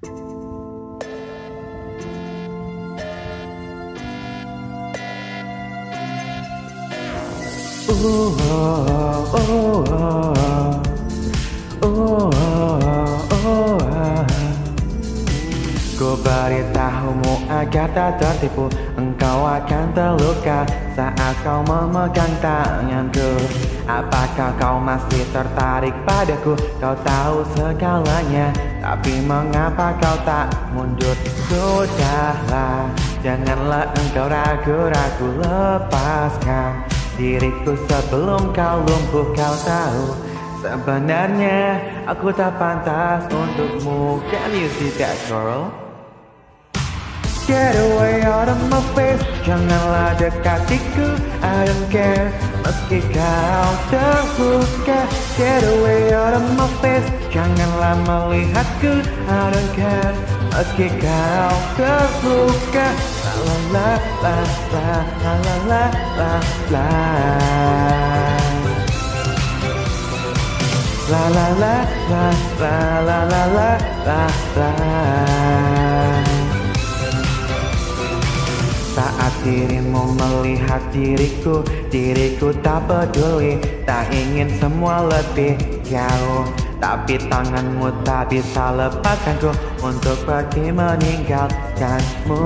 Oh, oh, oh, oh, beritahumu agar tak tertipu Engkau akan terluka saat kau memegang tanganku Apakah kau masih tertarik padaku? Kau tahu segalanya Tapi mengapa kau tak mundur? Sudahlah Janganlah engkau ragu-ragu lepaskan diriku sebelum kau lumpuh kau tahu Sebenarnya aku tak pantas untukmu Can you see that girl? Get away out of my face Janganlah dekatiku I don't care Meski kau terluka Get away out of my face Janganlah melihatku I don't care Meski kau terluka La la la la la la la la la La la la la la la la la la dirimu melihat diriku Diriku tak peduli. Tak ingin semua lebih jauh. Tapi tanganmu tak bisa lepaskanku Untuk pergi meninggalkanmu.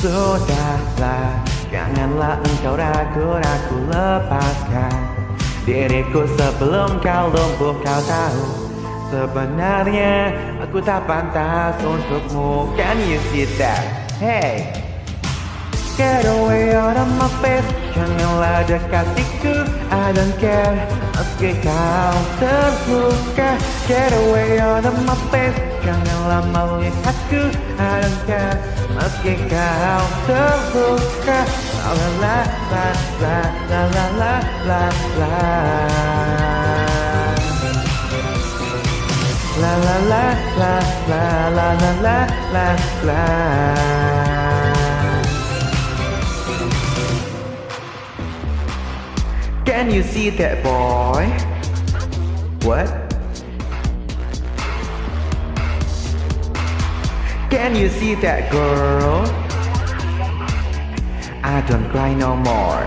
Sudahlah Janganlah engkau ragu-ragu lepaskan Diriku sebelum kau lumpuh kau tahu. Sebenarnya aku tak pantas untukmu. Can you see that? Hey. Get away out of my face. Janganlah dekatiku I don't care. Meski kau terluka. Get away out of my face. Janganlah melihatku. I don't care. Meski kau terluka. La la la la la la la la la La la la la la la la la la Can you see that boy? What? Can you see that girl? I don't cry no more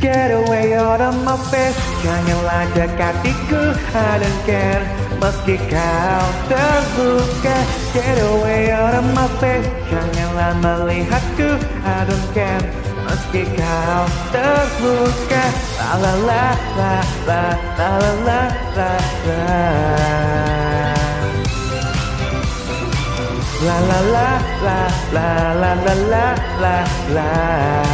Get away out of my face Janganlah dekatiku I don't care. Meski kau terluka Get away out of my face. Janganlah melihatku I don't care. Meski kau terluka la la la la la la la la. La la la la la la la la la la la